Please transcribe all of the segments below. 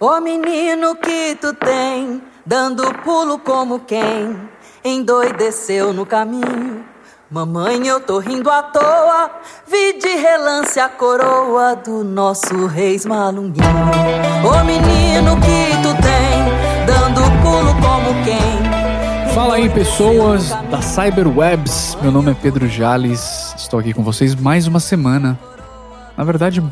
Ô menino que tu tem, dando pulo como quem endoideceu no caminho. Mamãe, eu tô rindo à toa, vi de relance a coroa do nosso reis malunguinho. Ô menino que tu tem, dando pulo como quem. Fala aí, pessoas da Cyberwebs. Meu nome é Pedro Jales. Estou aqui com vocês mais uma semana. Na verdade,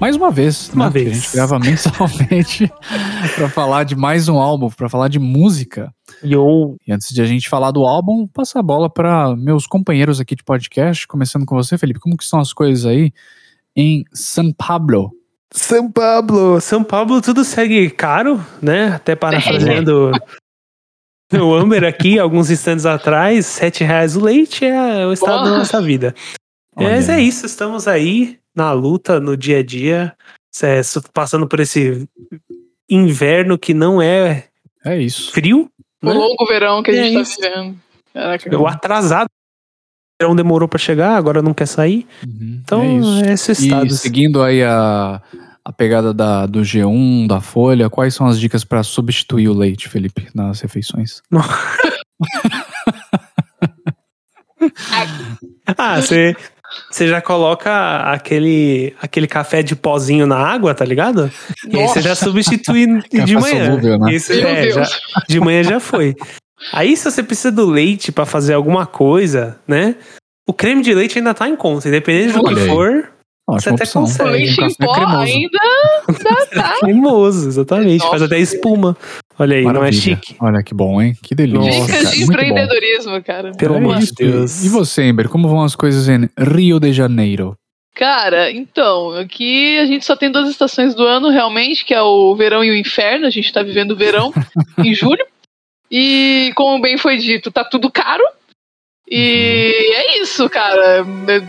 mais uma vez, Uma né? vez. Que a gente grava mensalmente para falar de mais um álbum, para falar de música. Yo, E antes de a gente falar do álbum, passar a bola para meus companheiros aqui de podcast, começando com você, Felipe. Como que estão as coisas aí em São Paulo? São Pablo. São Pablo tudo segue caro, né? Até parafraseando o Amber aqui, alguns instantes atrás, sete reais o leite é o estado Porra. da nossa vida. Olha Mas é isso, estamos aí na luta, no dia a dia, é, passando por esse inverno que não é É isso. frio, O né? longo verão que a É gente isso. tá vivendo. Caraca. O atrasado. O verão demorou pra chegar, agora não quer sair. Uhum, Então, é é esse estado. E seguindo aí a, a pegada da, do G1, da Folha, quais são as dicas para substituir o leite, Felipe, nas refeições? Ah, você você já coloca aquele aquele café de pozinho na água, tá ligado? E aí você já substitui de manhã. solúvel, né? Isso, é, já, de manhã já foi. Aí se você precisa do leite pra fazer alguma coisa, né? O creme de leite ainda tá em conta, independente do que aí. for, Ótima até opção. consegue. O leite Um em pó cremoso. ainda tá, tá. cremoso, exatamente. Faz Nossa. até espuma. Olha aí, não é Maravilha. chique? Olha que bom, hein? Que delícia. Dicas cara. de Muito bom. empreendedorismo, cara. Pelo É amor de. Deus. E você, Ember, como vão as coisas em Rio de Janeiro? Cara, então, aqui a gente só tem duas estações do ano, realmente, que é o verão e o inferno. A gente tá vivendo o verão em julho. E, como bem foi dito, tá tudo caro. E é isso, cara.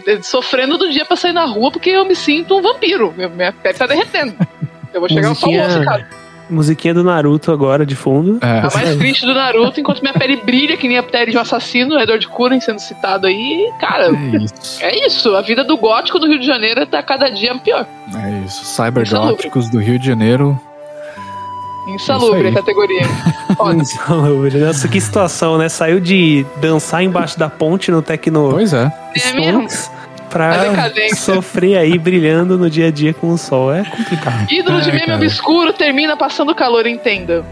É- é Sofrendo do dia pra sair na rua porque eu me sinto um vampiro. Minha pele tá derretendo. Eu vou chegar só o Musiquinha- osso, cara. Musiquinha do Naruto agora de fundo. É, A mais triste do Naruto, enquanto minha pele brilha que nem a pele de um assassino, é Edward Cullen sendo citado aí. Cara, é isso. é isso. A vida do gótico do Rio de Janeiro tá cada dia pior. É isso. Cybergóticos do Rio de Janeiro. Insalubre Isso a categoria. Foda. Insalubre. Nossa, que situação, né? Saiu de dançar embaixo da ponte no Tecno Pois é. É mesmo. Pra sofrer aí brilhando no dia a dia com o sol. É complicado. Ídolo de Ai, meme cara. obscuro termina passando calor, entenda.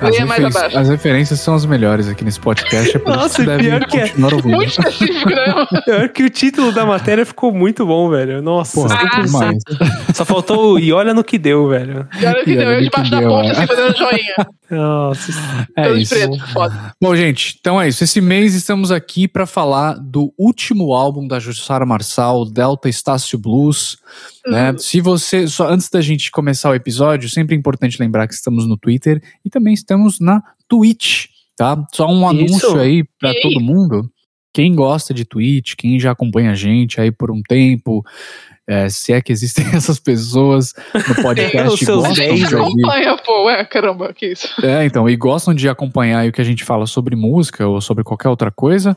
As, mais refer- abaixo. as referências são as melhores aqui nesse podcast. É por Nossa, isso que pior que é. Muito específico, né? Pior que o título da matéria ficou muito bom, velho. Nossa, Porra, 100%. demais. Só faltou o e olha no que deu, velho. E olha o que E deu, eu debaixo da deu, ponte, é. assim, fazendo joinha. Nossa. É isso. preto, foda. Bom, gente, então é isso. Esse mês estamos aqui para falar do último álbum da Jussara Marçal, Delta Estácio Blues. Né? Uhum. Se você, só antes da gente começar o episódio, sempre é importante lembrar que estamos no Twitter e também estamos na Twitch, tá? Só um Isso. anúncio aí para todo mundo. Quem gosta de Twitch, quem já acompanha a gente aí por um tempo, é, se é que existem essas pessoas no podcast seus gostam de ouvir. acompanha, pô, ué, caramba, que isso. É, então, e gostam de acompanhar o que a gente fala sobre música ou sobre qualquer outra coisa,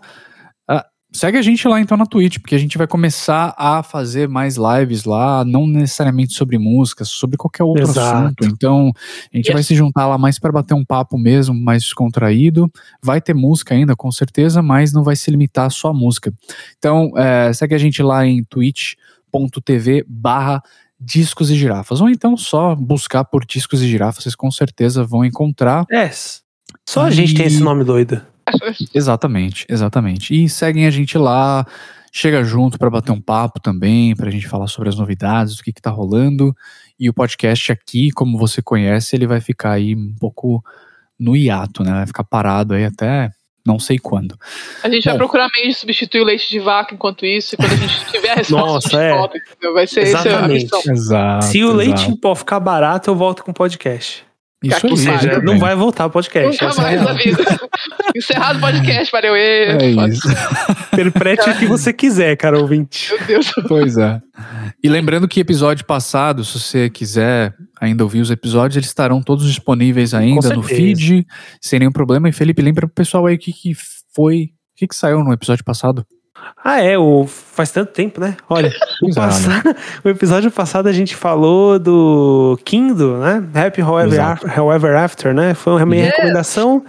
segue a gente lá então na Twitch, porque a gente vai começar a fazer mais lives lá, não necessariamente sobre música, sobre qualquer outro Exato. assunto. Então, a gente Yes. vai se juntar lá mais para bater um papo mesmo, mais descontraído. Vai ter música ainda, com certeza, mas não vai se limitar só a música. Então, é, segue a gente lá em twitch.tv barra discos e girafas. Ou então só buscar por discos e girafas, vocês com certeza vão encontrar. É. Só a gente tem esse nome doido. Exatamente, exatamente. E seguem a gente lá, chega junto para bater um papo também, pra gente falar sobre as novidades, do que que tá rolando. E o podcast aqui, como você conhece, ele vai ficar aí um pouco no hiato, né? Vai ficar parado aí até não sei quando. A gente vai Bom. procurar meio de substituir o leite de vaca enquanto isso, e quando a gente tiver a resposta, Nossa, a é. Vai ser essa a Exatamente. missão. Exato. Se o leite exato. em pó ficar barato, eu volto com o podcast. Isso aí, seja, não vai voltar o podcast. Nunca é mais na vida. Encerrado o podcast, valeu. É isso. Interprete o que você quiser, cara ouvinte. Meu Deus. Pois é. E lembrando que episódio passado, se você quiser ainda ouvir os episódios, eles estarão todos disponíveis ainda no feed, sem nenhum problema. E Felipe, lembra pro pessoal aí o que, que foi, o que, que saiu no episódio passado? Ah, é, o, faz tanto tempo, né? Olha, o, é, passa- o episódio passado a gente falou do Kindle, né? Happy However, Exato. After, However After, né? Foi uma minha Yes. recomendação.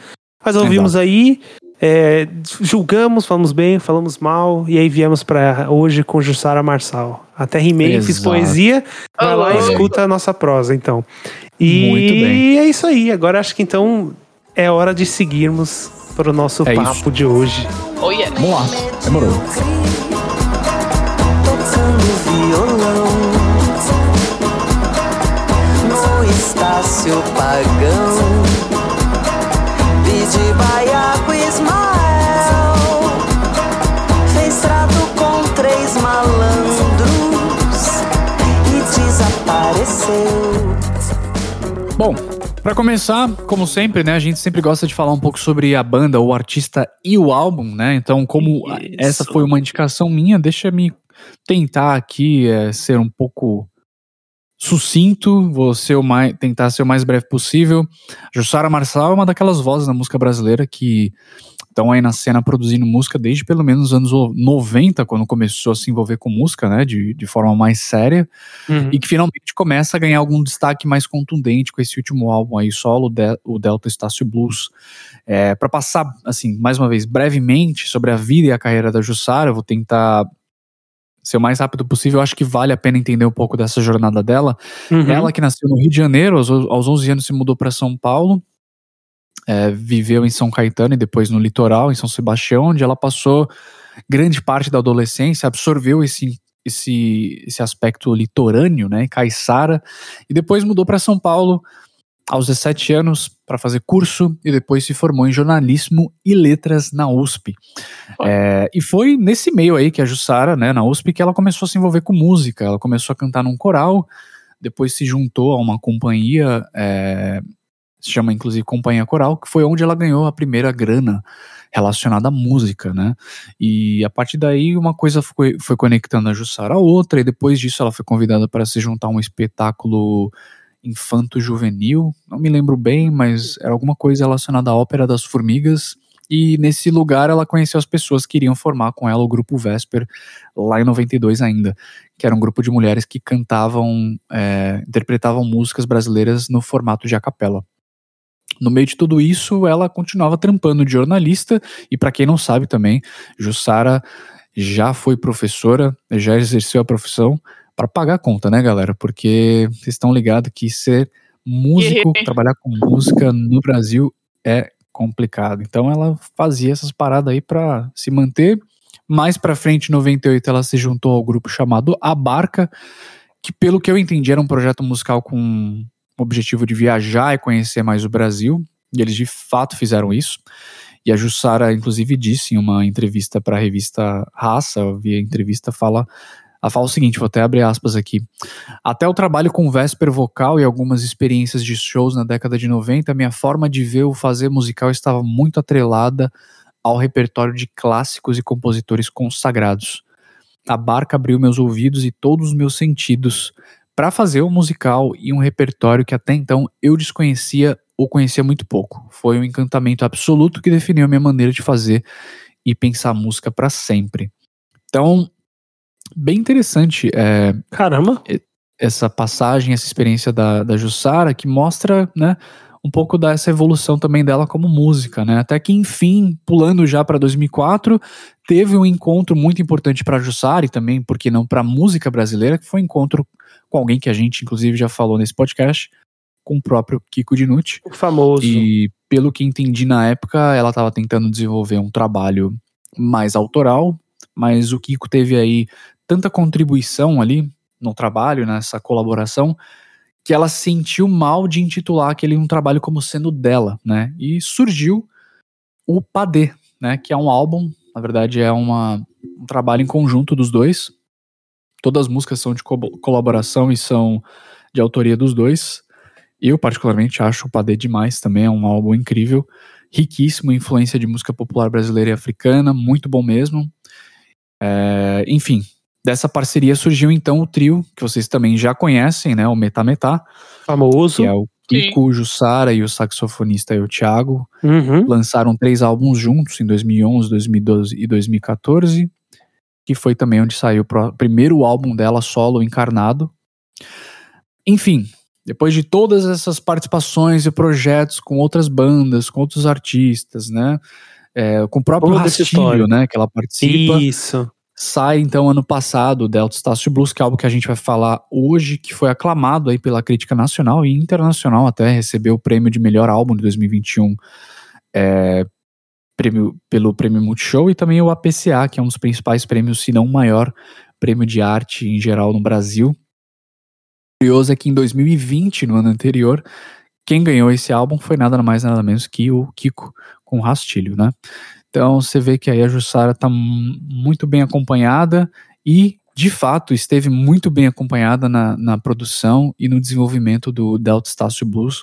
Mas ouvimos aí, é, julgamos, falamos bem, falamos mal, e aí viemos pra hoje com Jussara Marçal. Até rimei, fiz Exato. poesia, vai lá e escuta a nossa prosa, então. E Muito bem. é isso aí, agora acho que então é hora de seguirmos para o nosso É papo isso. de hoje. Oh, yes. Vamos lá, demorou. Tocando violão No Estácio Pagão Vide Baiaco Ismael Fez trato com três malandros E desapareceu Bom, pra começar, como sempre, né, a gente sempre gosta de falar um pouco sobre a banda, o artista e o álbum, né? Então, como Isso. essa foi uma indicação minha, deixa me tentar aqui é, ser um pouco sucinto, vou ser o mais, tentar ser o mais breve possível. Jussara Marçal é uma daquelas vozes da música brasileira que estão aí na cena produzindo música desde pelo menos os anos 90, quando começou a se envolver com música, né, de, de forma mais séria Uhum. e que finalmente começa a ganhar algum destaque mais contundente com esse último álbum aí, solo, de- o Delta Estácio Blues. É, para passar, assim, mais uma vez, brevemente sobre a vida e a carreira da Jussara, eu vou tentar ser o mais rápido possível, eu acho que vale a pena entender um pouco dessa jornada dela. Uhum. Ela que nasceu no Rio de Janeiro, aos, aos 11 anos se mudou para São Paulo, é, viveu em São Caetano e depois no litoral, em São Sebastião, onde ela passou grande parte da adolescência, absorveu esse, esse, esse aspecto litorâneo, né, caiçara, e depois mudou para São Paulo aos 17 anos para fazer curso e depois se formou em jornalismo e letras na USP. É, e foi nesse meio aí que a Jussara, né, na USP, que ela começou a se envolver com música. Ela começou a cantar num coral, depois se juntou a uma companhia, é, se chama inclusive Companhia Coral, que foi onde ela ganhou a primeira grana relacionada à música, né? E a partir daí uma coisa foi, foi conectando a Jussara a outra, e depois disso ela foi convidada para se juntar a um espetáculo infanto-juvenil, não me lembro bem, mas era alguma coisa relacionada à Ópera das Formigas, e nesse lugar ela conheceu as pessoas que iriam formar com ela o grupo Vesper, lá em 92 ainda, que era um grupo de mulheres que cantavam, é, interpretavam músicas brasileiras no formato de a capela. No meio de tudo isso, ela continuava trampando de jornalista, e para quem não sabe também, Jussara já foi professora, já exerceu a profissão para pagar a conta, né, galera? Porque vocês estão ligados que ser músico, trabalhar com música no Brasil é complicado. Então ela fazia essas paradas aí para se manter. Mais para frente, em 98, ela se juntou ao grupo chamado A Barca, que pelo que eu entendi era um projeto musical com objetivo de viajar e conhecer mais o Brasil, e eles de fato fizeram isso. E a Jussara, inclusive, disse em uma entrevista para a revista Raça, eu vi a entrevista, fala, ela fala o seguinte, vou até abrir aspas aqui. Até o trabalho com Vesper Vocal e algumas experiências de shows na década de 90, minha forma de ver o fazer musical estava muito atrelada ao repertório de clássicos e compositores consagrados. A barca abriu meus ouvidos e todos os meus sentidos para fazer um musical e um repertório que até então eu desconhecia ou conhecia muito pouco. Foi um encantamento absoluto que definiu a minha maneira de fazer e pensar música para sempre. Então, bem interessante é, Caramba. essa passagem, essa experiência da, da Jussara, que mostra, né, um pouco dessa evolução também dela como música, né? Até que, enfim, pulando já para 2004, teve um encontro muito importante para Jussara e também, por que não, para a música brasileira, que foi um encontro com alguém que a gente, inclusive, já falou nesse podcast, com o próprio Kiko Dinucci. O famoso. E pelo que entendi na época, ela estava tentando desenvolver um trabalho mais autoral, mas o Kiko teve aí tanta contribuição ali no trabalho, nessa colaboração, que ela sentiu mal de intitular aquele um trabalho como sendo dela, né? E surgiu o Padê, né? Que é um álbum, na verdade é uma, um trabalho em conjunto dos dois. Todas as músicas são de co colaboração e são de autoria dos dois. Eu, particularmente, acho o Padê demais também, é um álbum incrível, riquíssimo, influência de música popular brasileira e africana, muito bom mesmo. É, enfim, dessa parceria surgiu então o trio, que vocês também já conhecem, né, o Metá Metá, Famoso. que é o Kiko, o Jussara e o saxofonista aí, o Thiago, Uhum. lançaram três álbuns juntos em 2011, 2012 e 2014. Que foi também onde saiu o primeiro álbum dela solo encarnado. Enfim, depois de todas essas participações e projetos com outras bandas, com outros artistas, né? é, com o próprio Toda Rastilho, né? Que ela participa. Isso. Sai então ano passado o Delta Estácio Blues, que é algo que a gente vai falar hoje, que foi aclamado aí pela crítica nacional e internacional, até recebeu o prêmio de melhor álbum de 2021 é, prêmio, pelo Prêmio Multishow e também o APCA, que é um dos principais prêmios, se não o maior prêmio de arte em geral no Brasil. O curioso é que em 2020, no ano anterior, quem ganhou esse álbum foi nada mais nada menos que o Kiko com o Rastilho, né? Então você vê que aí a Jussara está muito bem acompanhada e, de fato, esteve muito bem acompanhada na, na produção e no desenvolvimento do Delta Estácio Blues,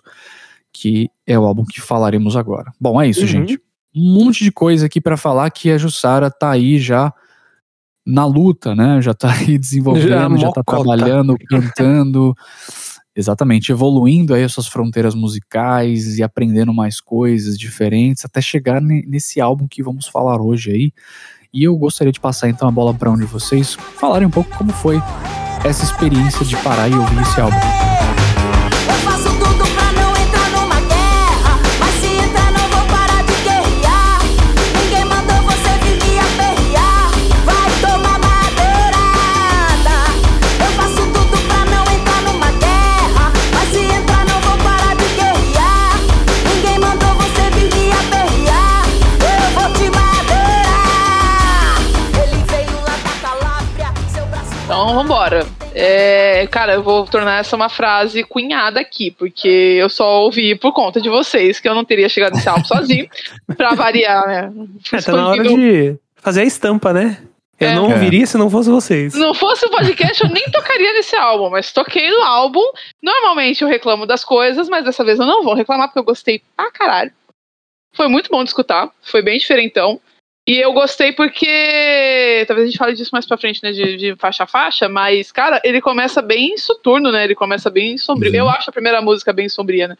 que é o álbum que falaremos agora. Bom, é isso, Uhum. gente. Um monte de coisa aqui para falar que a Jussara tá aí já na luta, né? Já tá aí desenvolvendo, já, tá mocota. trabalhando, cantando, exatamente, evoluindo aí as suas fronteiras musicais e aprendendo mais coisas diferentes, até chegar ne- nesse álbum que vamos falar hoje aí. E eu gostaria de passar então a bola para um de vocês falarem um pouco como foi essa experiência de parar e ouvir esse álbum. Cara, eu vou tornar essa uma frase cunhada aqui, porque eu só ouvi por conta de vocês, que eu não teria chegado nesse álbum sozinho, pra variar, né? É, tá na hora de fazer a estampa, né? Eu É. não É. ouviria se não fosse vocês. Se não fosse o podcast, eu nem tocaria nesse álbum, mas toquei no álbum. Normalmente eu reclamo das coisas, mas dessa vez eu não vou reclamar porque eu gostei pra caralho. Foi muito bom de escutar, foi bem diferentão. E eu gostei porque. Talvez a gente fale disso mais pra frente, né? De, de faixa a faixa, mas, cara, ele começa bem soturno, né? Ele começa bem sombrio. Uhum. Eu acho a primeira música bem sombria, né?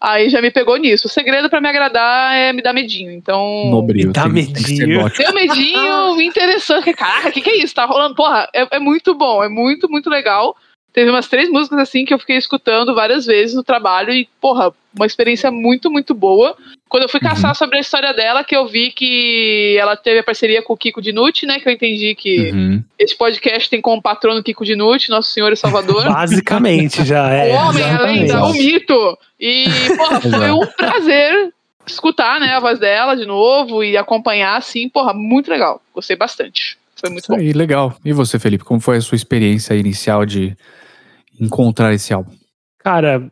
Aí já me pegou nisso. O segredo pra me agradar é me dar medinho. Então. Nobrio, dá que ser medinho. Deu medinho, me interessou. Fiquei, Caraca, o que, que é isso? Tá rolando. Porra, é, é muito bom, é muito, muito legal. Teve umas três músicas assim que eu fiquei escutando várias vezes no trabalho e, porra, uma experiência muito, muito boa. Quando eu fui Uhum. caçar sobre a história dela, que eu vi que ela teve a parceria com o Kiko Dinucci, né? Que eu entendi que Uhum. esse podcast tem como patrono o Kiko Dinucci, Nosso Senhor e Salvador. Basicamente já é. o homem, a exatamente. lenda, o mito. E, porra, foi um prazer escutar, né, a voz dela de novo e acompanhar, assim, porra, muito legal. Gostei bastante. Foi muito Isso bom. aí, legal. E você, Felipe, como foi a sua experiência inicial de encontrar esse álbum? Cara,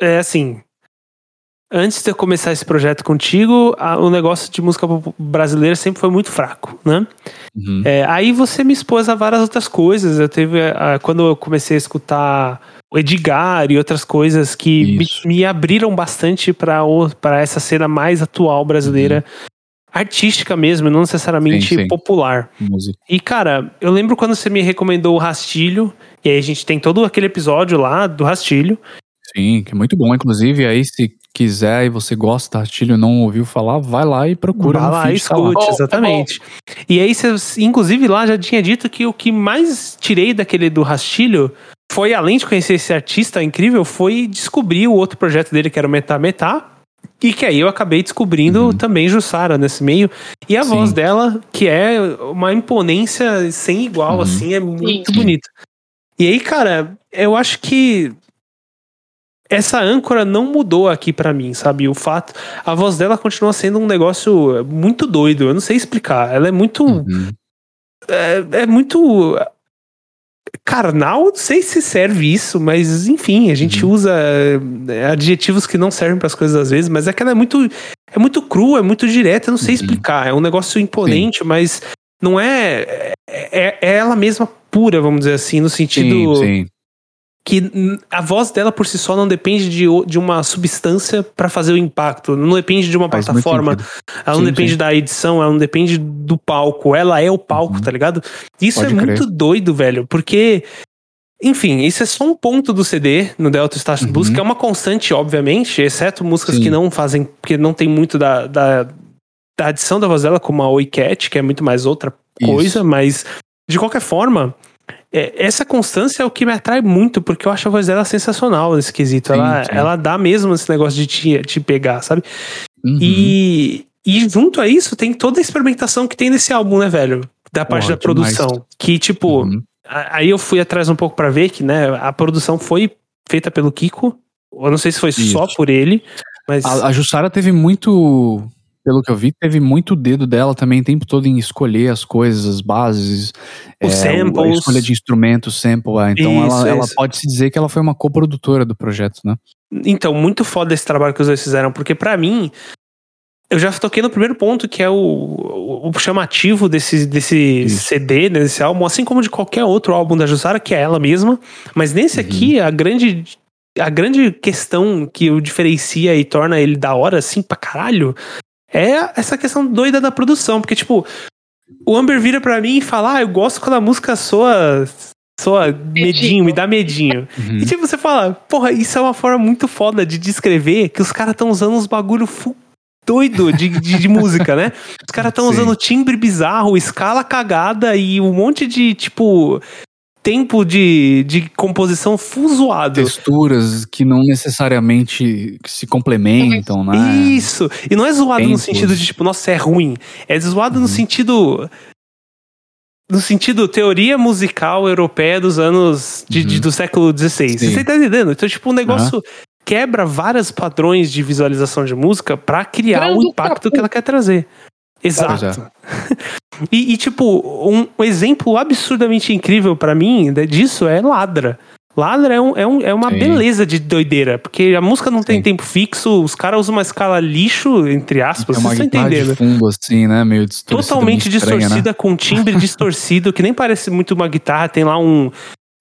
é assim. Antes de eu começar esse projeto contigo, a- o negócio de música brasileira sempre foi muito fraco, né? Uhum. É, aí você me expôs a várias outras coisas. Eu teve a- quando eu comecei a escutar o Edgar e outras coisas que me, me abriram bastante para essa cena mais atual brasileira, artística mesmo, não necessariamente Sim, sim. popular. Música. E cara, eu lembro quando você me recomendou o Rastilho, e aí a gente tem todo aquele episódio lá do Rastilho. Sim, que é muito bom. Inclusive, aí, se quiser e você gosta do Rastilho e não ouviu falar, vai lá e procura Vai lá, feed, tá escute, Bom, exatamente. E aí, você, inclusive, lá já tinha dito que o que mais tirei daquele do Rastilho foi, além de conhecer esse artista incrível, foi descobrir o outro projeto dele, que era o Metá Metá. E que aí eu acabei descobrindo Uhum. também Jussara nesse meio. E a Sim. voz dela, que é uma imponência sem igual, Uhum. assim, é muito Sim. bonita. E aí, cara, eu acho que essa âncora não mudou aqui pra mim, sabe? O fato, a voz dela continua sendo um negócio muito doido. Eu não sei explicar. Ela é muito, Uhum. é, é muito carnal. Não sei se serve isso, mas enfim, a gente Uhum. usa é, adjetivos que não servem para as coisas às vezes. Mas é que ela é muito, é muito crua, é muito direta. Eu não sei Uhum. explicar. É um negócio imponente, mas não é, é, é ela mesma pura, vamos dizer assim, no sentido Sim, sim. Que a voz dela por si só não depende de, de uma substância para fazer o impacto, não depende de uma Faz plataforma, ela não Sim, depende sim. da edição, ela não depende do palco, ela é o palco, Uhum. tá ligado? Isso Pode é crer. muito doido, velho, porque enfim, isso é só um ponto do CD no Delta Station Uhum. Blues, que é uma constante, obviamente, exceto músicas Sim. que não fazem, porque não tem muito da, da, da adição da voz dela como a Oi Cat, que é muito mais outra coisa, Isso. mas de qualquer forma, é, essa constância é o que me atrai muito, porque eu acho a voz dela sensacional nesse quesito. Sim, ela, sim. ela dá mesmo esse negócio de te, te pegar, sabe? Uhum. E, e junto a isso, tem toda a experimentação que tem nesse álbum, né, velho? Da parte da produção. Que, tipo, Uhum. aí eu fui atrás um pouco pra ver que, né, a produção foi feita pelo Kiko. Eu não sei se foi só Isso. por ele, mas. A, a Jussara teve muito, pelo que eu vi, teve muito dedo dela também o tempo todo em escolher as coisas, as bases, Os é, o- a samples. escolha de instrumentos, sample. é. Então Isso, ela, ela isso. pode se dizer que ela foi uma coprodutora do projeto, né? Então, muito foda esse trabalho que os dois fizeram, porque pra mim, eu já toquei no primeiro ponto, que é o, o, o chamativo desse, desse Isso. CD, né, desse álbum, assim como de qualquer outro álbum da Jussara, que é ela mesma. Mas nesse Uhum. aqui, a grande, a grande questão que o diferencia e torna ele da hora, assim, pra caralho, é essa questão doida da produção. Porque, tipo, o Amber vira pra mim e fala: Ah, eu gosto quando a música soa. Soa medinho, me dá medinho. Uhum. E tipo, você fala, porra, isso é uma forma muito foda de descrever que os caras estão usando uns bagulho doido de, de, de música, né? Os caras estão usando timbre bizarro, escala cagada e um monte de, tipo, tempo de, de composição fuzoado. Texturas que não necessariamente se complementam, né? Isso! E não é zoado no Tempos. sentido de, tipo, nossa, é ruim. É zoado no Uhum. sentido. No sentido teoria musical europeia dos anos. De, de- Uhum. do século XVI. Sim. Você tá entendendo? Então, tipo, um negócio quebra vários padrões de visualização de música pra criar o Grande impacto papo. que ela quer trazer. Exato. É. E, e, tipo, um, um exemplo absurdamente incrível pra mim né, disso é Ladra. Ladra é, um, é, um- é uma Sim. beleza de doideira, porque a música não tem Sim. tempo fixo, os caras usam uma escala lixo, entre aspas, Tem uma vocês estão guitarra de entendendo? fundo assim, né? Meio distorcida. Totalmente estranha, distorcida, Né? com timbre distorcido, que nem parece muito uma guitarra, tem lá um,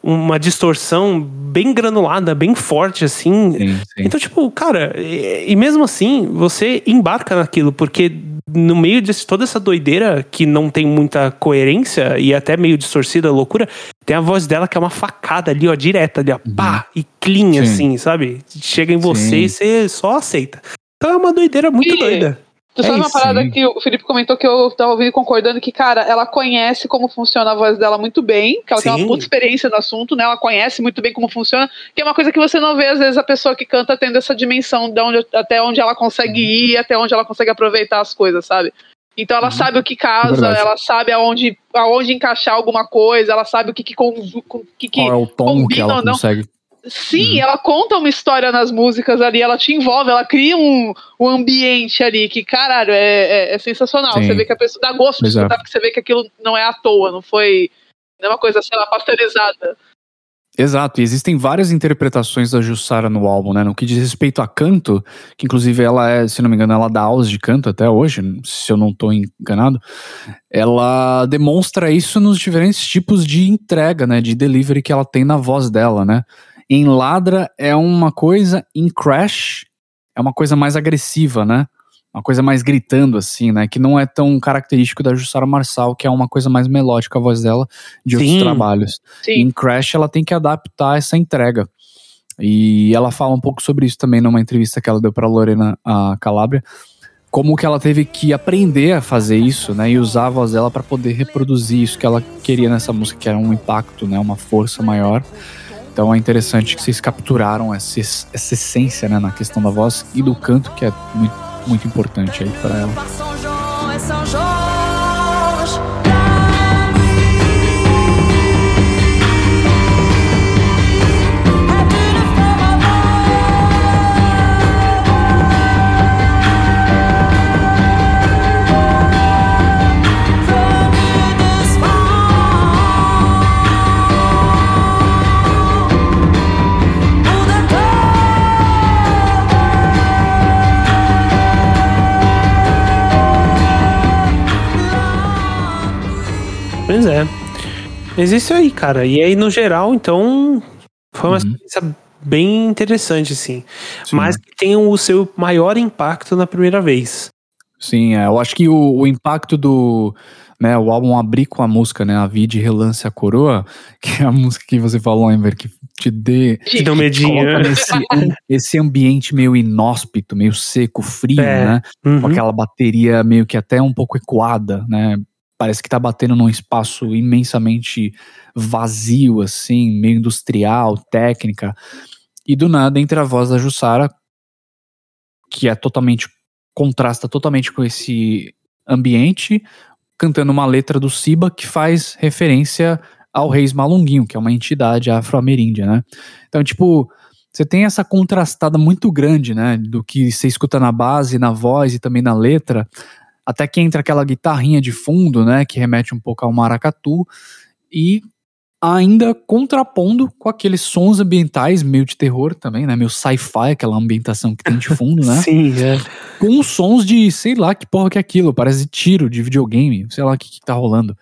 uma distorção bem granulada, bem forte, assim. Sim, sim. Então, tipo, cara, e, e mesmo assim, você embarca naquilo, porque no meio de toda essa doideira que não tem muita coerência e até meio distorcida, loucura, tem a voz dela que é uma facada ali, ó, direta ali, ó, pá, e clean, Uhum. Sim. assim, sabe? Chega em você Sim. e você só aceita. Então é uma doideira muito E- doida. Tu É sabe uma isso, parada sim. que o Felipe comentou que eu tava ouvindo concordando que, cara, ela conhece como funciona a voz dela muito bem, que ela tem Sim. uma puta experiência no assunto, né? Ela conhece muito bem como funciona, que é uma coisa que você não vê, às vezes, a pessoa que canta tendo essa dimensão de onde, até onde ela consegue ir, até onde ela consegue aproveitar as coisas, sabe? Então ela Uhum. sabe o que casa, Verdade. ela sabe aonde, aonde encaixar alguma coisa, ela sabe o que que, conju- com- que, que Qual é o tom que combina ela ou não. consegue? Sim, Uhum. ela conta uma história nas músicas ali, ela te envolve, ela cria um, um ambiente ali que, caralho, é, é, é sensacional. Sim. Você vê que a pessoa dá gosto de Exato. escutar, porque você vê que aquilo não é à toa, não foi. Não é uma coisa, sei lá, pasteurizada. Exato, e existem várias interpretações da Jussara no álbum, né? No que diz respeito a canto, que inclusive ela é, se não me engano, ela dá aulas de canto até hoje, se eu não tô enganado. Ela demonstra isso nos diferentes tipos de entrega, né? De delivery que ela tem na voz dela, né? Em Ladra é uma coisa, em Crash é uma coisa mais agressiva, né? Uma coisa mais gritando, assim, né? Que não é tão característico da Jussara Marçal, que é uma coisa mais melódica a voz dela de outros Sim. trabalhos. Sim. Em Crash, ela tem que adaptar essa entrega. E ela fala um pouco sobre isso também numa entrevista que ela deu para Lorena a Calabria, como que ela teve que aprender a fazer isso, né, e usar a voz dela para poder reproduzir isso que ela queria nessa música, que era um impacto, né, uma força maior. Então é interessante que vocês capturaram essa, essa essência, né, na questão da voz e do canto, que é muito, muito importante aí para ela. Pois é. Mas isso aí, cara. E aí, no geral, então, foi uma Uhum. experiência bem interessante, assim. Sim. Mas que tem o seu maior impacto na primeira vez. Sim, é, eu acho que o, o impacto do, né, o álbum abrir com a música, né, A Vide Relance a Coroa, que é a música que você falou, Ember, que te dê Que deu medinho. coloca nesse esse ambiente meio inóspito, meio seco, frio, É. né? Uhum. Com aquela bateria meio que até um pouco ecoada, né? Parece que tá batendo num espaço imensamente vazio, assim, meio industrial, técnica. E do nada entra a voz da Jussara, que é totalmente. contrasta totalmente com esse ambiente, cantando uma letra do Siba que faz referência ao Reis Malunguinho, que é uma entidade afro-ameríndia, né? Então, tipo, você tem essa contrastada muito grande, né? Do que você escuta na base, na voz e também na letra, até que entra aquela guitarrinha de fundo, né? Que remete um pouco ao maracatu, e ainda contrapondo com aqueles sons ambientais meio de terror também, né? Meio sci-fi, aquela ambientação que tem de fundo, né? Sim, é. com os sons de, sei lá, que porra que é aquilo, parece tiro de videogame, sei lá o que, que tá rolando.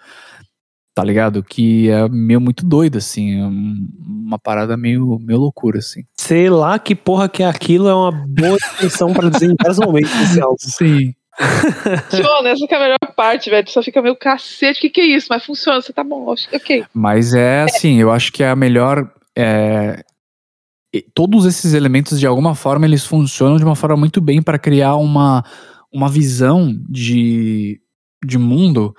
Tá ligado? Que é meio muito doido, assim, é um- uma parada meio, meio loucura, assim. Sei lá que porra que é aquilo, é uma boa expressão pra dizer em vários momentos desse álbum. Sim. Funciona, essa que é a melhor parte, velho. Tu só fica meio cacete, o que, que é isso? Mas funciona, você tá bom, acho- ok. Mas é assim, eu acho que é a melhor. é, todos esses elementos, de alguma forma, eles funcionam de uma forma muito bem para criar uma, uma visão de, de mundo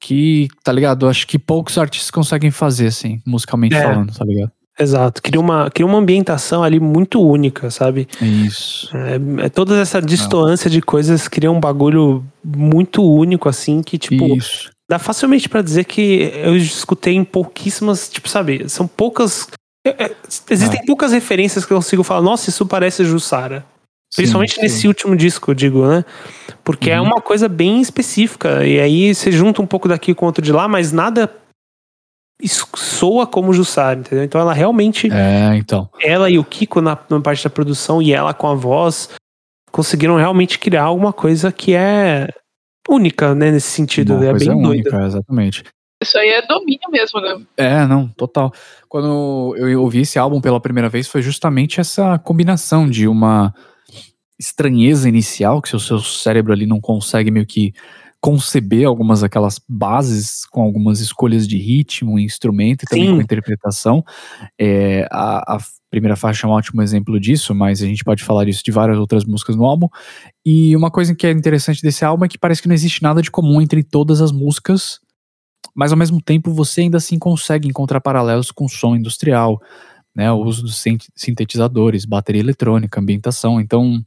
que, tá ligado? Eu acho que poucos artistas conseguem fazer, assim, musicalmente É. falando, tá ligado? Exato. Cria uma, cria uma ambientação ali muito única, sabe? É Isso. É, é toda essa distância de coisas cria um bagulho muito único, assim, que, tipo, Isso. dá facilmente pra dizer que eu escutei em pouquíssimas, tipo, sabe, são poucas. é, é, existem poucas referências que eu consigo falar, nossa, isso parece Jussara. Principalmente Sim, nesse último disco, eu digo, né? Porque é Uhum. uma coisa bem específica. E aí você junta um pouco daqui com outro de lá, mas nada soa como Jussara, entendeu? Então ela realmente, É, então. ela e o Kiko na, na parte da produção e ela com a voz, conseguiram realmente criar alguma coisa que é única, né? Nesse sentido. Uma é coisa bem única, doida. exatamente. Isso aí é domínio mesmo, né? É, não, total. Quando eu ouvi esse álbum pela primeira vez, foi justamente essa combinação de uma estranheza inicial, que o seu cérebro ali não consegue meio que conceber algumas daquelas bases com algumas escolhas de ritmo, instrumento e também Sim. com interpretação. É, a, a primeira faixa é um ótimo exemplo disso, mas a gente pode falar disso de várias outras músicas no álbum. E uma coisa que é interessante desse álbum é que parece que não existe nada de comum entre todas as músicas, mas ao mesmo tempo você ainda assim consegue encontrar paralelos com som industrial, né, o uso dos sin- sintetizadores, bateria eletrônica, ambientação. Então,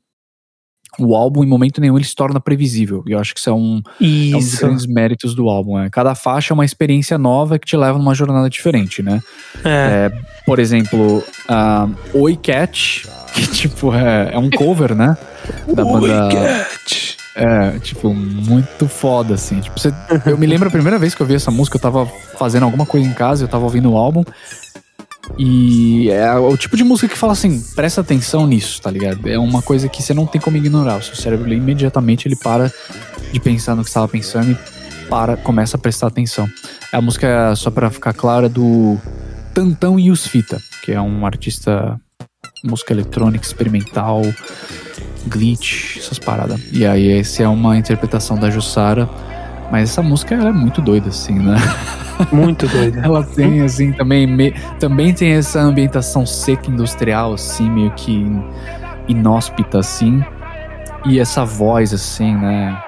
o álbum em momento nenhum ele se torna previsível. E eu acho que isso é um, é um dos Isso. grandes méritos do álbum. É. Cada faixa é uma experiência nova que te leva numa jornada diferente, né? É. Por exemplo, a Oi Cat, que tipo é, é um cover, né? Da banda. Cat. É, tipo, muito foda, assim. Tipo, você- eu me lembro a primeira vez que eu vi essa música, eu tava fazendo alguma coisa em casa, eu tava ouvindo o álbum. E é o tipo de música que fala assim, presta atenção nisso, tá ligado? É uma coisa que você não tem como ignorar. O seu cérebro imediatamente ele para de pensar no que estava pensando e para, começa a prestar atenção. A música, só pra ficar clara, é do Tantão e os Fita, que é um artista música eletrônica experimental, glitch, essas paradas. E aí essa é uma interpretação da Jussara, mas essa música ela é muito doida assim, né? Muito doido. Ela tem assim também me- também tem essa ambientação seca industrial assim, meio que inóspita assim, e essa voz assim, né?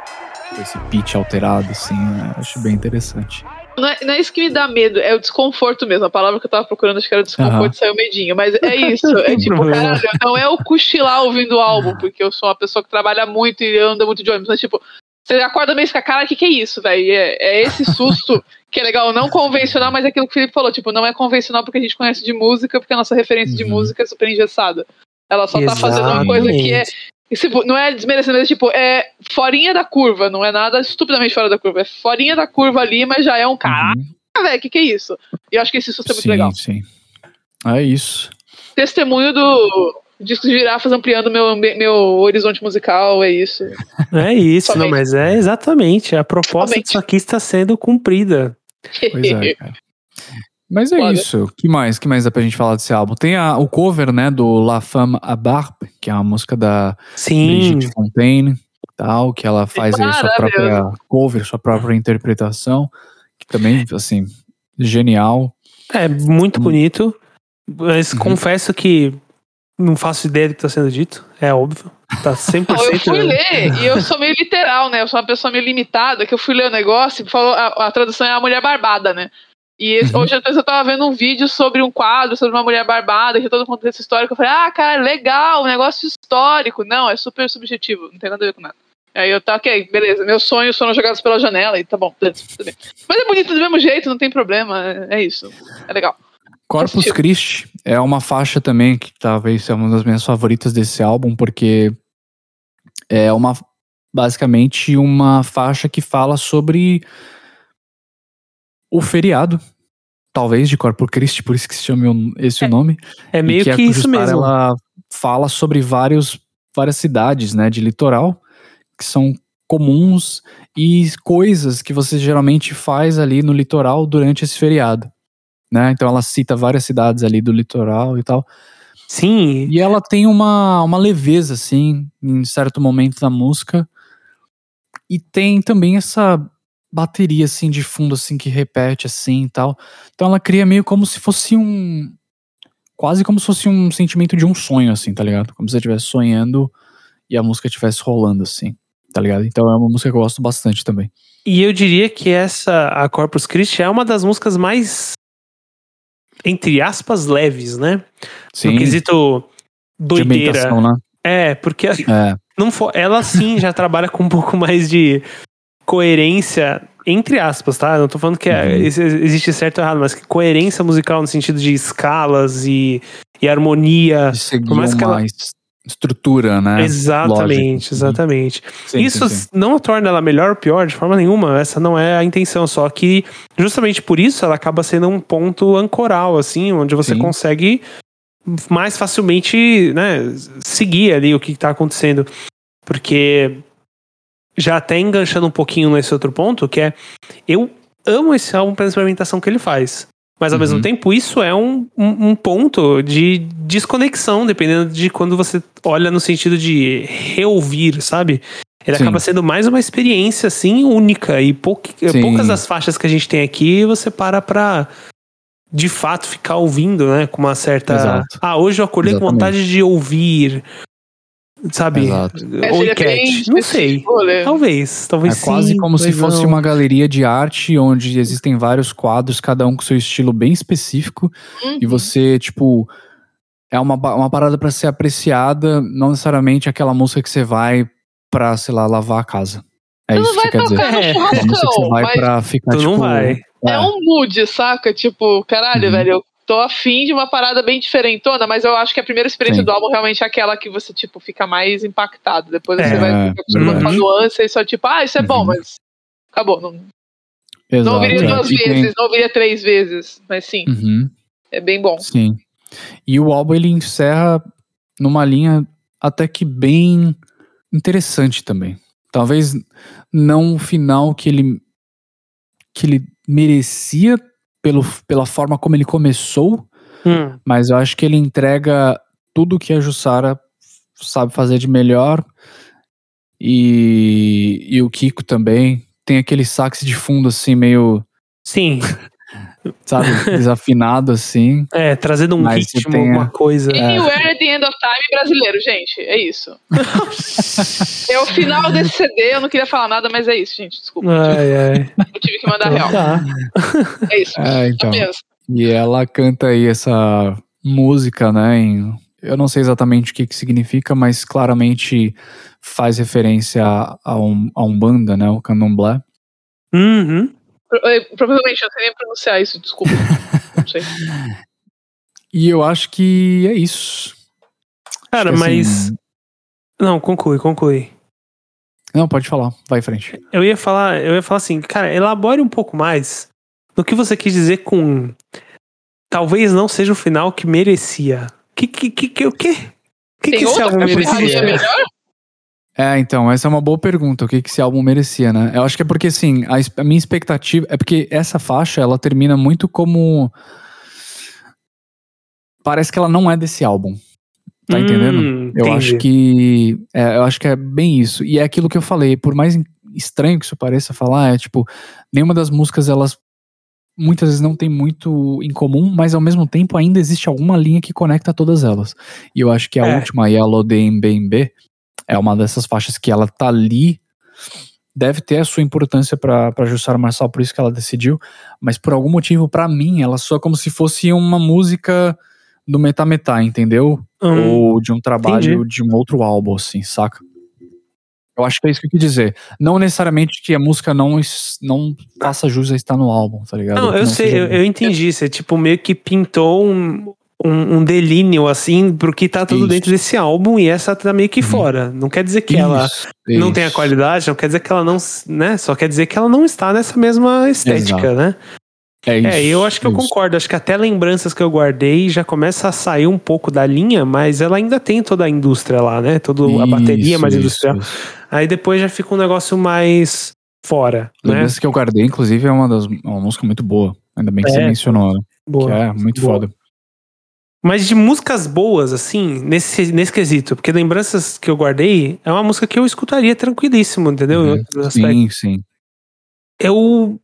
Com esse pitch alterado assim, né? acho bem interessante. Não é, não é isso que me dá medo, é o desconforto mesmo. A palavra que eu tava procurando, acho que era desconforto, Aham. saiu medinho. Mas é isso, é tipo, caralho, não é o cochilar ouvindo o álbum, porque eu sou uma pessoa que trabalha muito e anda muito de ônibus. Mas, tipo, você acorda meio com a cara, o que, que é isso, velho? É, é esse susto que é legal, não convencional, mas é aquilo que o Felipe falou, tipo, não é convencional porque a gente conhece de música, porque a nossa referência de Uhum. música é super engessada. Ela só tá fazendo uma coisa que é. tipo, não é desmerecendo, mas tipo, é forinha da curva, não é nada estupidamente fora da curva. É forinha da curva ali, mas já é um cara, Uhum. velho, o que, que é isso? E eu acho que esse susto é muito sim, legal. sim. É isso. Testemunho do disco de girafas ampliando meu, meu horizonte musical, é isso. É isso, não, Somente. mas é exatamente. A proposta Somente. disso aqui está sendo cumprida. Pois é, cara. Mas é isso. que mais? que mais dá pra gente falar desse álbum? Tem a- o cover, né, do La Femme à Barbe, que é uma música da Sim. Brigitte Fontaine. tal, que ela faz aí sua própria cover, sua própria interpretação, que também, assim, genial. É muito Hum. bonito, mas Uhum. confesso que não faço ideia do que tá sendo dito, é óbvio. Tá 100%. Não, eu fui ler e eu sou meio literal, né? Eu sou uma pessoa meio limitada, que eu fui ler o negócio e falou, a, a tradução é a mulher barbada, né? E esse- Uhum. hoje às vezes eu tava vendo um vídeo sobre um quadro, sobre uma mulher barbada, que todo mundo conta esse histórico. Eu falei, ah, cara, legal, um negócio histórico. Não, é super subjetivo, não tem nada a ver com nada. Aí eu tá, ok, beleza. Meus sonhos foram jogados pela janela e tá bom, beleza, tudo bem. Mas é bonito do mesmo jeito, não tem problema. É, é isso. É legal. Corpus Assistiu. Christi é uma faixa também que talvez seja uma das minhas favoritas desse álbum, porque é uma basicamente uma faixa que fala sobre o feriado, talvez de Corpus Christi, por isso que se chama esse o nome. É meio que, que, isso Jussara, mesmo. Ela fala sobre vários, várias cidades, né, de litoral, que são comuns e coisas que você geralmente faz ali no litoral durante esse feriado. Né? Então ela cita várias cidades ali do litoral e tal. Sim, E ela tem uma, uma leveza, assim, em certo momento da música. E tem também essa bateria, assim, de fundo, assim, que repete, assim, e tal. Então ela cria meio como se fosse um... Quase como se fosse um sentimento de um sonho, assim, tá ligado? Como se você estivesse sonhando e a música estivesse rolando, assim, tá ligado? Então é uma música que eu gosto bastante também. E eu diria que essa, a Corpus Christi, é uma das músicas mais, entre aspas, leves, né? No quesito de doideira. né? É, porque É, não for, ela sim já trabalha com um pouco mais de coerência, entre aspas, tá? Não tô falando que é- Uhum. ex- existe certo ou errado, mas que coerência musical no sentido de escalas e, e harmonia. de seguir por mais que ela- estrutura, né? exatamente, Lógico. exatamente. Sim, Isso sim, sim. não torna ela melhor ou pior de forma nenhuma, essa não é a intenção, só que justamente por isso ela acaba sendo um ponto ancoral, assim, onde você consegue mais facilmente, né, seguir ali o que tá acontecendo. Porque já até enganchando um pouquinho nesse outro ponto, que é eu amo esse álbum pela experimentação que ele faz. Mas ao Uhum. mesmo tempo, isso é um, um, um ponto de desconexão, dependendo de quando você olha no sentido de reouvir, sabe? Ele Sim. acaba sendo mais uma experiência, assim, única. E pouc- Sim. poucas das faixas que a gente tem aqui, você para pra, de fato, ficar ouvindo, né? Com uma certa... Exato. Ah, hoje eu acordei com Exatamente. vontade de ouvir, sabe? Exato. É, bem Cat. Não sei. específico, rolê. Talvez, talvez É quase sim, como se fosse não. uma galeria de arte onde existem vários quadros, cada um com seu estilo bem específico, Uhum. e você, tipo, é uma, uma parada pra ser apreciada, não necessariamente aquela música que você vai pra, sei lá, lavar a casa. É Tu isso não que vai você quer dizer. É. É uma música que você vai mas pra ficar, Tu tipo... não vai. é um mood, saca? Tipo, caralho, Uhum. velho, eu tô afim de uma parada bem diferentona, mas eu acho que a primeira experiência Sim. do álbum realmente é aquela que você, tipo, fica mais impactado. Depois É, você vai ficar acostumado com a nuance e só, tipo, ah, isso é bom, Uhum. mas acabou. Não, Exato, não ouviria é. duas tem- vezes, não ouviria três vezes, mas sim, Uhum. é bem bom. Sim. E o álbum ele encerra numa linha até que bem interessante também. Talvez não o final que ele que ele merecia pelo, pela forma como ele começou, Hum, mas eu acho que ele entrega tudo que a Jussara sabe fazer de melhor. E, e o Kiko também. Tem aquele sax de fundo assim meio, sim, sabe, desafinado assim. é, trazendo um Mas ritmo, tem a- alguma coisa. Anywhere at the End of Time brasileiro, gente. É isso. é o final desse CD, eu não queria falar nada, mas é isso, gente. Desculpa. Ai, ai. Eu tive que mandar real. Tá. É isso. É, então. E ela canta aí essa música, né? Em, eu não sei exatamente o que, que significa, mas claramente faz referência a, a, um, a Umbanda, né? O candomblé. Uhum. Pro- Provavelmente eu não sei nem pronunciar isso, desculpa. Não sei. E eu acho que é isso. Cara, que, mas. assim, Não, conclui, conclui. Não, pode falar. Vai em frente. Eu ia falar, eu ia falar assim, cara, elabore um pouco mais no que você quis dizer com talvez não seja o final que merecia. Que que que que o quê? O que, Tem que esse álbum que merecia? é melhor? É, então, essa é uma boa pergunta. O que, que esse álbum merecia, né? Eu acho que é porque, assim, a, a minha expectativa. É porque essa faixa, ela termina muito como. Parece que ela não é desse álbum. Tá Hum, entendendo? Eu entendi. acho que é, eu acho que é bem isso. E é aquilo que eu falei, por mais estranho que isso pareça falar, é tipo, nenhuma das músicas elas muitas vezes não tem muito em comum, mas ao mesmo tempo ainda existe alguma linha que conecta todas elas. E eu acho que a É. última, Yellow DMBMB, é uma dessas faixas que ela tá ali deve ter a sua importância pra para Jussara Marçal, por isso que ela decidiu, mas por algum motivo pra mim ela soa como se fosse uma música do Metá Metá, entendeu? Hum, ou de um trabalho entendi. de um outro álbum, assim, saca? Eu acho que é isso que eu quis dizer. Não necessariamente que a música não, não faça jus a estar no álbum, tá ligado? Não, eu sei, seja eu, eu entendi. Você, tipo, meio que pintou um, um, um delíneo, assim, pro que tá tudo Isso. dentro desse álbum e essa tá meio que Uhum. fora. Não quer dizer que ela Isso, não isso. tem a qualidade, não quer dizer que ela não, né? Só quer dizer que ela não está nessa mesma estética, Exato. né? É isso. é, eu acho que eu isso. concordo. Acho que até lembranças que eu guardei já começa a sair um pouco da linha, mas ela ainda tem toda a indústria lá, né? Toda a bateria Isso, mais isso, industrial. isso. Aí depois já fica um negócio mais fora, né? Lembranças que eu guardei, inclusive, é uma das uma música muito boa. Ainda bem que É, você mencionou, né? Boa. Que é muito boa. foda. Mas de músicas boas, assim, nesse, nesse quesito, porque lembranças que eu guardei é uma música que eu escutaria tranquilíssimo, entendeu? Uhum. Sim, sim. Eu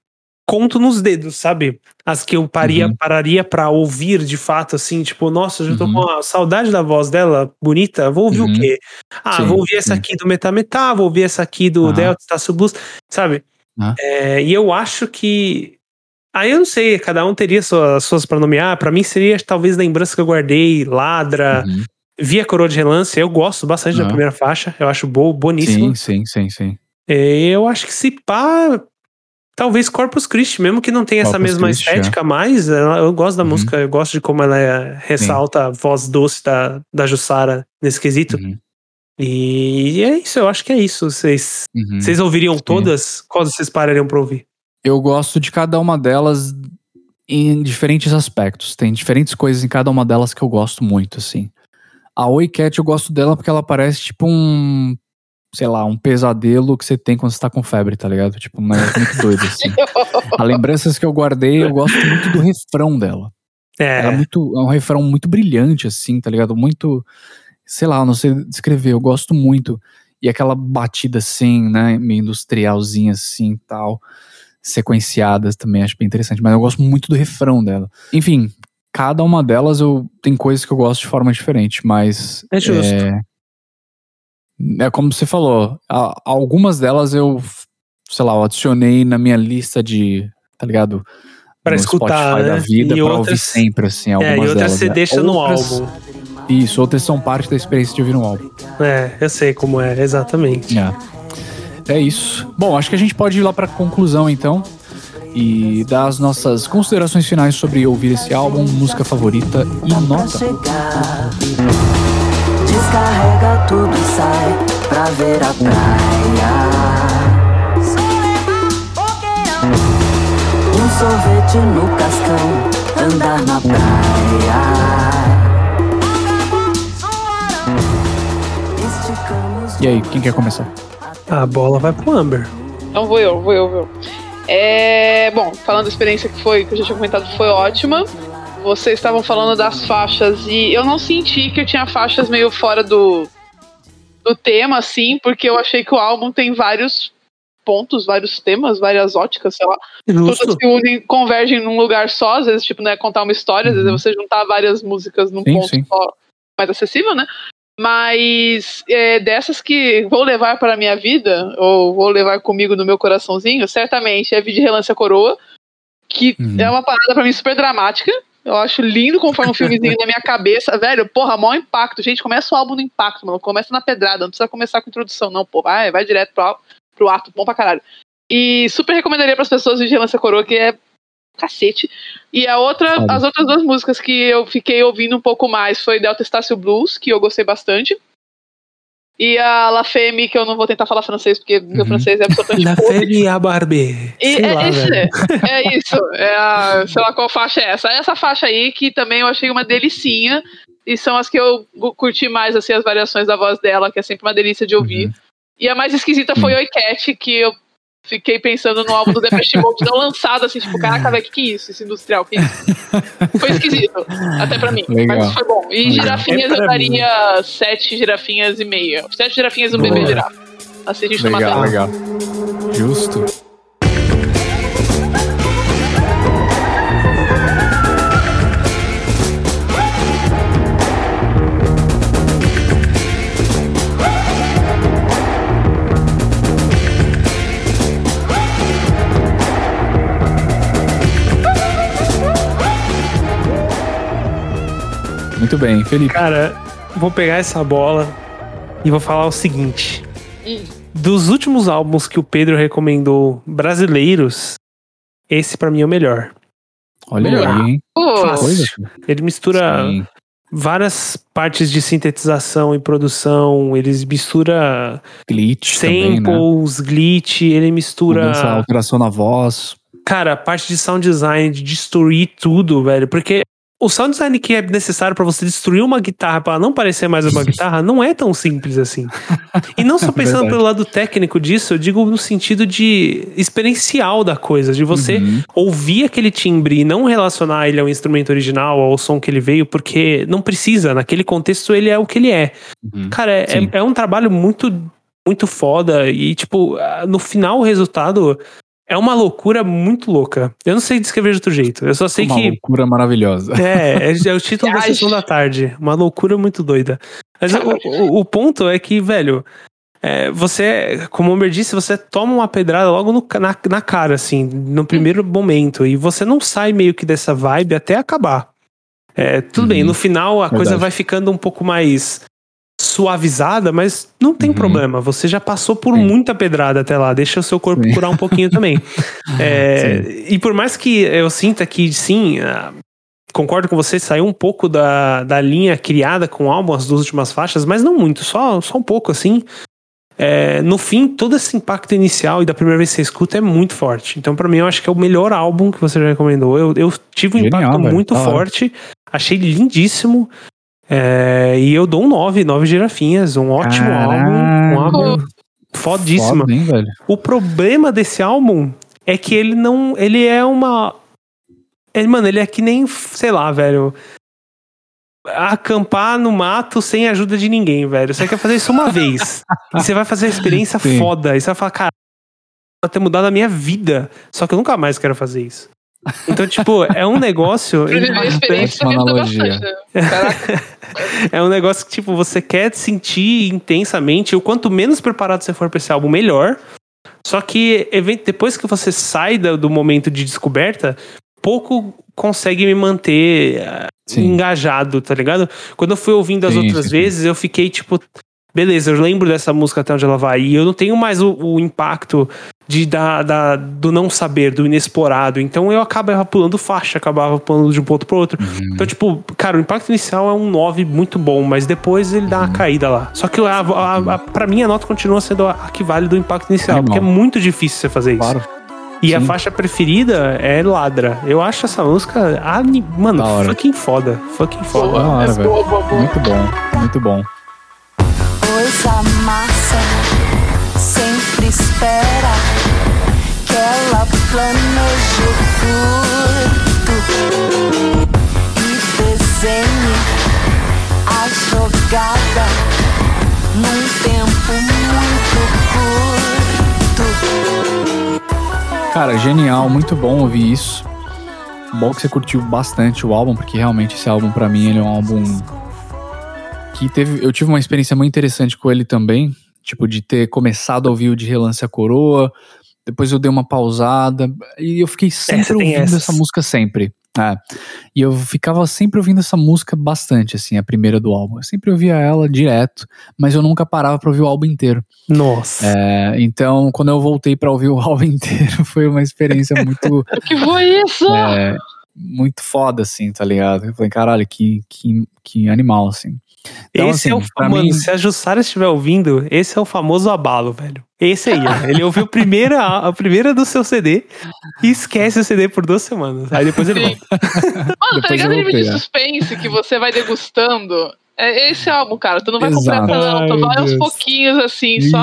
conto nos dedos, sabe? As que eu paria, Uhum. pararia pra ouvir de fato, assim, tipo, nossa, já tô Uhum. com a saudade da voz dela, bonita, vou ouvir Uhum. o quê? Ah, Sim, vou ouvir essa sim. aqui do Metá Metá, vou ouvir essa aqui do Ah. Delta Estácio Blues, sabe? Ah. É, e eu acho que. Aí eu não sei, cada um teria suas, suas pra nomear. Pra mim seria talvez lembrança que eu guardei, Ladra, Uhum. Via Coroa de Relance. Eu gosto bastante da Ah. primeira faixa, eu acho boa, boníssima. Sim, sim, sim, sim. É, eu acho que se pá. Talvez Corpus Christi, mesmo que não tenha essa Corpus mesma Christi, estética mais, ela- eu gosto da Uhum. música, eu gosto de como ela é- ressalta a voz doce da, da Jussara nesse quesito. Uhum. E é isso, eu acho que é isso. Vocês Uhum. vocês ouviriam todas? Quais vocês parariam pra ouvir? Eu gosto de cada uma delas em diferentes aspectos. Tem diferentes coisas em cada uma delas que eu gosto muito, assim. A Oi Cat eu gosto dela porque ela parece tipo um, sei lá, um pesadelo que você tem quando você tá com febre, tá ligado? Tipo, um negócio muito doido, assim. A lembranças que eu guardei, eu gosto muito do refrão dela. É, Ela é, muito, é um refrão muito brilhante, assim, tá ligado? Muito, sei lá, não sei descrever, eu gosto muito. E aquela batida assim, né, meio industrialzinha assim tal, sequenciadas também, acho bem interessante. Mas eu gosto muito do refrão dela. Enfim, cada uma delas eu tem coisas que eu gosto de forma diferente, mas. É justo. É, é como você falou, a- algumas delas eu, sei lá, eu adicionei na minha lista de, tá ligado? Pra no escutar, Spotify né? da vida, E pra outras- ouvir sempre, assim, é, algumas e outras delas. você né? deixa no Outras- álbum. Isso, outras são parte da experiência de ouvir um álbum. É, eu sei como é, exatamente. É. É isso. Bom, acho que a gente pode ir lá pra conclusão então. E dar as nossas considerações finais sobre ouvir esse álbum, música favorita e nota. Descarrega tudo e sai pra ver a praia. Um sorvete no cascão, andar na praia. E aí, quem quer começar? A bola vai pro Amber. Então vou eu, vou eu, vou eu. É, bom, falando da experiência que foi, que eu já tinha comentado, foi ótima. Vocês estavam falando das faixas e eu não senti que eu tinha faixas meio fora do, do tema, assim, porque eu achei que o álbum tem vários pontos, vários temas, várias óticas, sei lá. Justo. Todas se unem, convergem num lugar só, às vezes, tipo, né, contar uma história, às vezes é Uhum. você juntar várias músicas num Sim, ponto sim. só mais acessível, né? Mas é, dessas que vou levar para a minha vida, ou vou levar comigo no meu coraçãozinho, certamente é Vídeo Relance a Coroa, que Uhum. é uma parada para mim super dramática. Eu acho lindo conforme um filmezinho na minha cabeça. Velho, porra, maior impacto. Gente, começa o álbum no impacto, mano. Começa na pedrada, não precisa começar com introdução, não, pô. Vai, vai direto pro, pro ato, bom pra caralho. E super recomendaria pras pessoas Vigilância Coroa, que é cacete. E a outra, as outras duas músicas que eu fiquei ouvindo um pouco mais foi Delta Estácio Blues, que eu gostei bastante. E a La Femme, que eu não vou tentar falar francês, porque meu Uhum. francês é absolutamente La. Femme a Barbie. E Sei é, lá, velho. é isso. É a, sei lá qual faixa é essa. Essa faixa aí que também eu achei uma delicinha. E são as que eu curti mais, assim, as variações da voz dela, que é sempre uma delícia de ouvir. Uhum. E a mais esquisita foi Oi Cat, que eu fiquei pensando no álbum do Depeche Mode não lançado, assim, tipo, caraca, velho, que que é isso? Esse industrial, que é isso? Foi esquisito, até pra mim, Legal. mas foi bom. E Legal. girafinhas É eu daria sete girafinhas e meia. Sete girafinhas e um Boa. bebê girafa. Assim a gente não Legal, legal. Justo. Muito bem, Felipe. Cara, vou pegar essa bola e vou falar o seguinte. Dos últimos álbuns que o Pedro recomendou brasileiros, esse pra mim é o melhor. Olha Boa. aí, hein? Coisa. Ele mistura Sim. várias partes de sintetização e produção, ele mistura Glitch também, né? samples, glitch, ele mistura. Mudança, alteração na voz. Cara, a parte de sound design, de destruir tudo, velho. Porque o sound design que é necessário pra você destruir uma guitarra pra ela não parecer mais uma guitarra não é tão simples assim. E não só pensando Verdade. pelo lado técnico disso, eu digo no sentido de experiencial da coisa, de você Uhum. ouvir aquele timbre e não relacionar ele ao instrumento original, ao som que ele veio, porque não precisa. Naquele contexto, ele é o que ele é. Uhum. Cara, é, Sim. é um trabalho muito, muito foda. E, tipo, no final o resultado é uma loucura muito louca. Eu não sei descrever de outro jeito. Eu só sei Uma que. loucura maravilhosa. É, é, é o título da sessão da tarde. Uma loucura muito doida. Mas o, o, ponto é que, velho. é, você, como o Homer disse, você toma uma pedrada logo no na, na cara, assim, no primeiro momento. E você não sai meio que dessa vibe até acabar. É, tudo Uhum. bem, no final a coisa Verdade. vai ficando um pouco mais suavizada, mas não tem Uhum. problema. Você já passou por Sim. muita pedrada até lá. Deixa o seu corpo Sim. curar um pouquinho também. É, e por mais que eu sinta que, sim, ah, concordo com você, saiu um pouco da, da linha criada com o álbum, as duas últimas faixas, mas não muito, só, só um pouco assim. É, no fim, todo esse impacto inicial e da primeira vez que você escuta é muito forte. Então, pra mim, eu acho que é o melhor álbum que você já recomendou. Eu, eu tive um Genial, impacto velho. muito hora. forte, achei lindíssimo. É, e eu dou um 9, 9 girafinhas, um ótimo Caralho. álbum, um álbum fodíssimo. Foda, hein, velho? O problema desse álbum é que ele não. Ele é uma. Ele, mano, ele é que nem, sei lá, velho. Acampar no mato sem a ajuda de ninguém, velho. Você quer fazer isso uma vez. e você vai fazer a experiência Sim. foda. E você vai falar, cara, vai ter mudado a minha vida. Só que eu nunca mais quero fazer isso. Então, tipo, é um negócio. a experiência analogia. bastante. né? Caraca, É um negócio que, tipo, você quer sentir intensamente. O quanto menos preparado você for pra esse álbum, melhor. Só que depois que você sai do momento de descoberta, pouco consegue me manter ah, Sim. engajado, tá ligado? Quando eu fui ouvindo as Sim, outras sim. vezes, eu fiquei tipo. Beleza, eu lembro dessa música até onde ela vai. E eu não tenho mais o, o impacto de, da, da- do não saber, do inexplorado. Então eu acabava pulando faixa, acabava pulando de um ponto pro outro. Uhum. Então, tipo, cara, o impacto inicial é um 9 muito bom, mas depois ele dá Uhum. uma caída lá. Só que a, a, a, pra mim a nota continua sendo a, a que vale do impacto inicial, Animal. porque é muito difícil você fazer isso. Claro. E a Sim. faixa preferida é Ladra. Eu acho essa música, mano, fucking foda. Fucking foda. Hora, é velho. boa, boa, boa. Muito bom, muito bom. Espera que ela planeje o furto e desenhe a jogada num tempo muito curto. Cara, genial, muito bom ouvir isso. Bom que você curtiu bastante o álbum, porque realmente esse álbum pra mim ele é um álbum que teve, eu tive uma experiência muito interessante com ele também, tipo de ter começado a ouvir o de relance a coroa, depois eu dei uma pausada e eu fiquei sempre você tem ouvindo essas. essa música sempre. É. E eu ficava sempre ouvindo essa música bastante, assim, a primeira do álbum. Eu sempre ouvia ela direto, mas eu nunca parava pra ouvir o álbum inteiro. Nossa. É, então, quando eu voltei pra ouvir o álbum inteiro, foi uma experiência muito, O que foi isso? é, muito foda, assim, tá ligado? Eu falei, caralho, que, que, que animal, assim. Então, esse assim, é o pra mano, mim- se a Jussara estiver ouvindo, esse é o famoso abalo, velho. Esse aí, ó. Ele ouviu a primeira, a primeira do seu CD e esquece o CD por duas semanas. Aí depois ele Sim. volta. Mano, tá Depois ligado eu o nível vou de pegar. suspense que você vai degustando? É esse álbum, cara. Tu não vai Exato. completar, não. Tu Ai, vai aos Deus. pouquinhos, assim, só.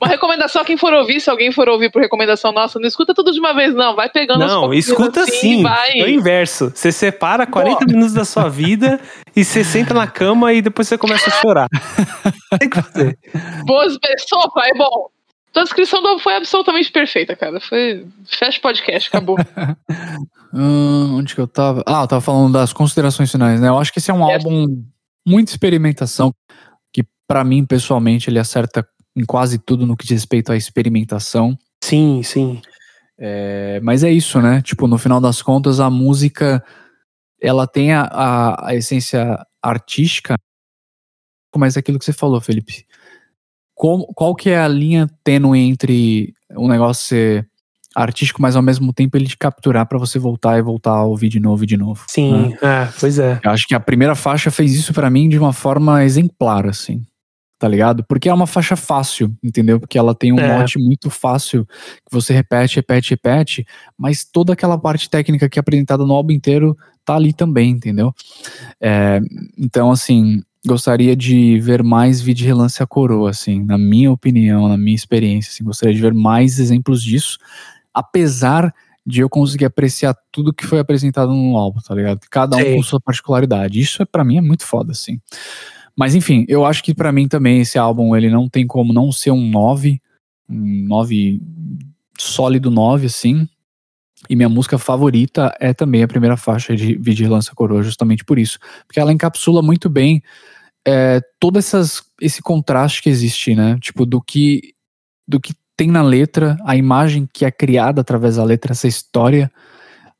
Uma recomendação a quem for ouvir, se alguém for ouvir por recomendação nossa, não escuta tudo de uma vez, não. Vai pegando aos Não, escuta assim, sim. Vai. É o inverso. Você separa 40 minutos da sua vida e você senta na cama e depois você começa a chorar. Tem que fazer. Boas pessoas, é bom. Tua descrição do álbum foi absolutamente perfeita, cara. Foi. Fecha o podcast, acabou. Hum, onde que eu tava? Ah, eu tava falando das considerações finais, né? Eu acho que esse é um É. álbum muito experimentação, que pra mim, pessoalmente, ele acerta em quase tudo no que diz respeito à experimentação. Sim, sim. É, mas é isso, né? Tipo, no final das contas, a música ela tem a, a, a essência artística, mas é aquilo que você falou, Felipe. Como, qual que é a linha tênue entre um negócio ser artístico, mas ao mesmo tempo ele te capturar pra você voltar e voltar a ouvir de novo e de novo. né? Sim, é, pois é. Eu acho que a primeira faixa fez isso pra mim de uma forma exemplar, assim. Tá ligado? Porque é uma faixa fácil, entendeu? Porque ela tem um É. mote muito fácil que você repete, repete, repete, mas toda aquela parte técnica que é apresentada no álbum inteiro tá ali também, entendeu? É, então, assim, gostaria de ver mais vídeo de relance a coroa, assim, na minha opinião, na minha experiência, assim, gostaria de ver mais exemplos disso, apesar de eu conseguir apreciar tudo que foi apresentado no álbum, tá ligado? Cada um Sim. com sua particularidade. Isso é para mim é muito foda, assim. Mas enfim, eu acho que pra mim também esse álbum ele não tem como não ser um 9, um 9 sólido 9 assim. E minha música favorita é também a primeira faixa de Vigilância Coroa, justamente por isso, porque ela encapsula muito bem é, todo essas, esse contraste que existe, né? Tipo do que do que tem na letra, a imagem que é criada através da letra, essa história,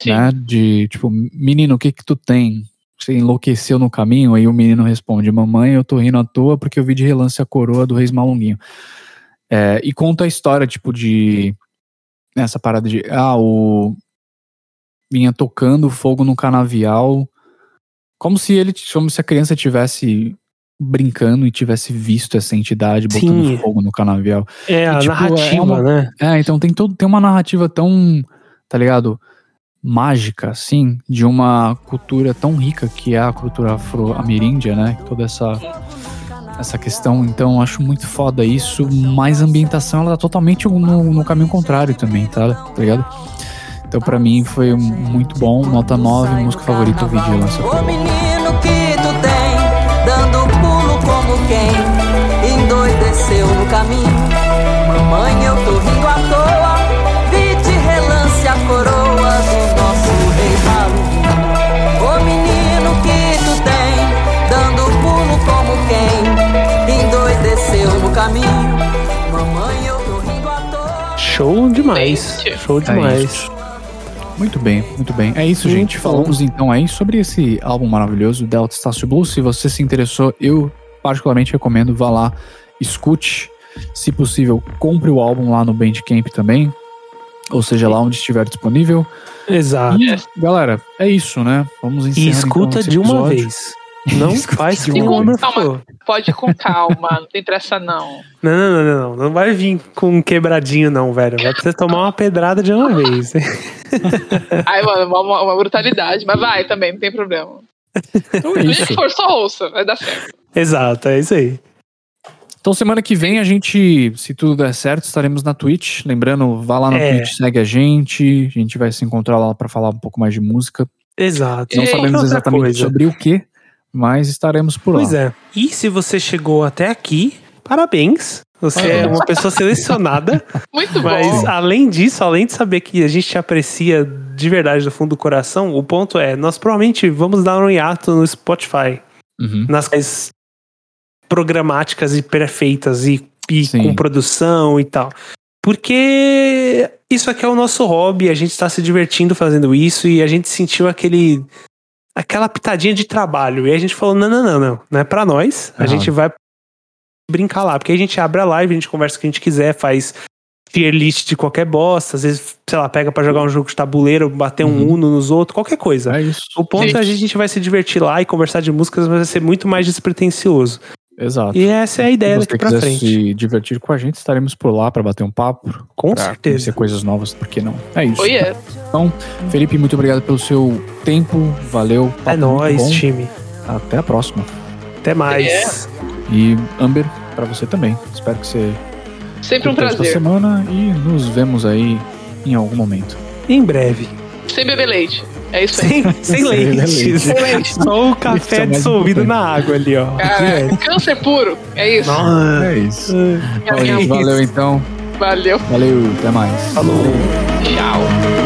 Sim. né? De tipo, menino, o que que tu tem? Você enlouqueceu no caminho? Aí o menino responde: Mamãe, eu tô rindo à toa porque eu vi de relance a coroa do Reis Malunguinho. É, e conta a história, tipo, de. Essa parada de. Ah, o. Vinha tocando fogo no canavial. Como se ele. Como se a criança tivesse brincando e tivesse visto essa entidade botando Sim. fogo no canavial. É a tipo, é narrativa, uma- né? É, então tem todo tem uma narrativa tão, tá ligado? Mágica, assim, de uma cultura tão rica que é a cultura afro-ameríndia, né? Toda essa essa questão, então acho muito foda isso, mas a ambientação ela tá totalmente no, no caminho contrário também, tá? Tá ligado? Então pra mim foi muito bom, nota 9, música favorita, Vigilância. Caminho. Mamãe, eu tô rindo à toa, vi de relance a coroa do nosso rei Maluquinho. Ô menino que tu tem, dando pulo como quem endoideceu no caminho. Mamãe, eu tô rindo à toa. Show demais. Gente. Show É demais. Muito bem, muito bem. É isso, Muito gente. bom. Falamos então aí sobre esse álbum maravilhoso, Delta Estácio Blues. Se você se interessou, eu particularmente recomendo, vá lá, escute. Se possível, compre o álbum lá no Bandcamp também. Ou seja, lá onde estiver disponível. Exato. E, galera, é isso, né? Vamos E encerrar escuta então, de esse uma episódio. vez. Não faz Homer vez. falou. Pode ir com calma, não tem pressa, não. Não, não, não, não, não. Não vai vir com um quebradinho, não, velho. Vai precisar tomar uma pedrada de uma vez. Ai, mano, uma, uma- brutalidade. Mas vai também, não tem problema. Então é Se isso. for, só ouça, vai dar certo. Exato, é isso aí. Então semana que vem a gente, se tudo der certo, estaremos na Twitch. Lembrando, vá lá na É. Twitch, segue a gente. A gente vai se encontrar lá pra falar um pouco mais de música. Exato. Não Ei, sabemos outra exatamente coisa. sobre o que, mas estaremos por lá. Pois é. E se você chegou até aqui, parabéns. Você é Parabéns. uma pessoa selecionada. Muito Mas bom. além disso, além de saber que a gente te aprecia de verdade do fundo do coração, o ponto é, nós provavelmente vamos dar um hiato no Spotify. Uhum. Nas coisas programáticas e perfeitas e, e com produção e tal. Porque isso aqui é o nosso hobby, a gente está se divertindo fazendo isso e a gente sentiu aquele aquela pitadinha de trabalho. E a gente falou: não, não, não, não, não é pra nós. A gente vai brincar lá, porque a gente abre a live, a gente conversa o que a gente quiser, faz tier list de qualquer bosta, às vezes, sei lá, pega pra jogar um jogo de tabuleiro, bater um Uhum. Uno nos outros, qualquer coisa. É isso. O ponto Sim. é a gente vai se divertir lá e conversar de músicas, mas vai ser muito mais despretensioso. Exato. E essa é a ideia daqui quiser frente. se divertir com a gente, estaremos por lá para bater um papo. Com pra certeza. Conhecer coisas novas, por que não? É isso. Oh, yeah. Então, Felipe, muito obrigado pelo seu tempo. Valeu. É nóis, bom. time. Até a próxima. Até mais. E Amber, pra você também. Espero que você Sempre um curta esta prazer. semana e nos vemos aí em algum momento. Em breve. Sem beber leite. É isso aí. Sem, sem Sem leite. Sem leite. Só o Isso café é dissolvido na água ali, ó. Cara, câncer puro. É isso. Nossa. É isso. Bom, gente, valeu então. Valeu. Valeu, até mais. Falou. Tchau.